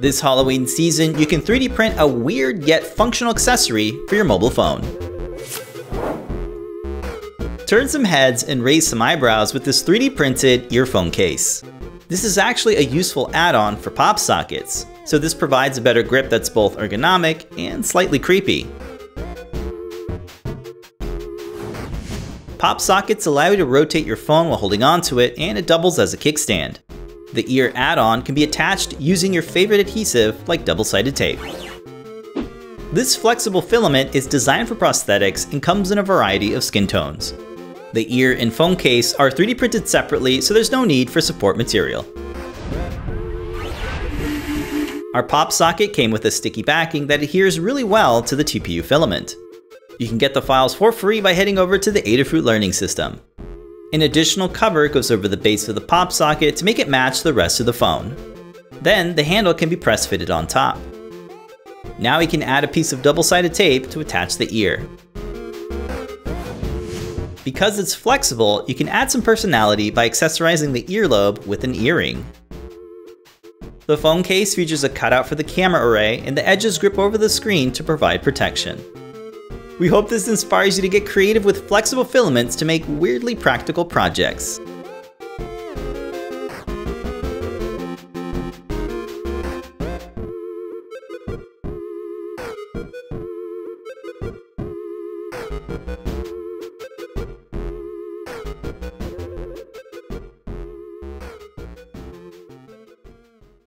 This Halloween season, you can 3D print a weird yet functional accessory for your mobile phone. Turn some heads and raise some eyebrows with this 3D printed earphone case. This is actually a useful add-on for pop sockets, so this provides a better grip that's both ergonomic and slightly creepy. Pop sockets allow you to rotate your phone while holding onto it, and it doubles as a kickstand. The ear add-on can be attached using your favorite adhesive like double-sided tape. This flexible filament is designed for prosthetics and comes in a variety of skin tones. The ear and phone case are 3D printed separately, so there's no need for support material. Our pop socket came with a sticky backing that adheres really well to the TPU filament. You can get the files for free by heading over to the Adafruit Learning System. An additional cover goes over the base of the pop socket to make it match the rest of the phone. Then the handle can be press fitted on top. Now we can add a piece of double-sided tape to attach the ear. Because it's flexible, you can add some personality by accessorizing the earlobe with an earring. The phone case features a cutout for the camera array and the edges grip over the screen to provide protection. We hope this inspires you to get creative with flexible filaments to make weirdly practical projects.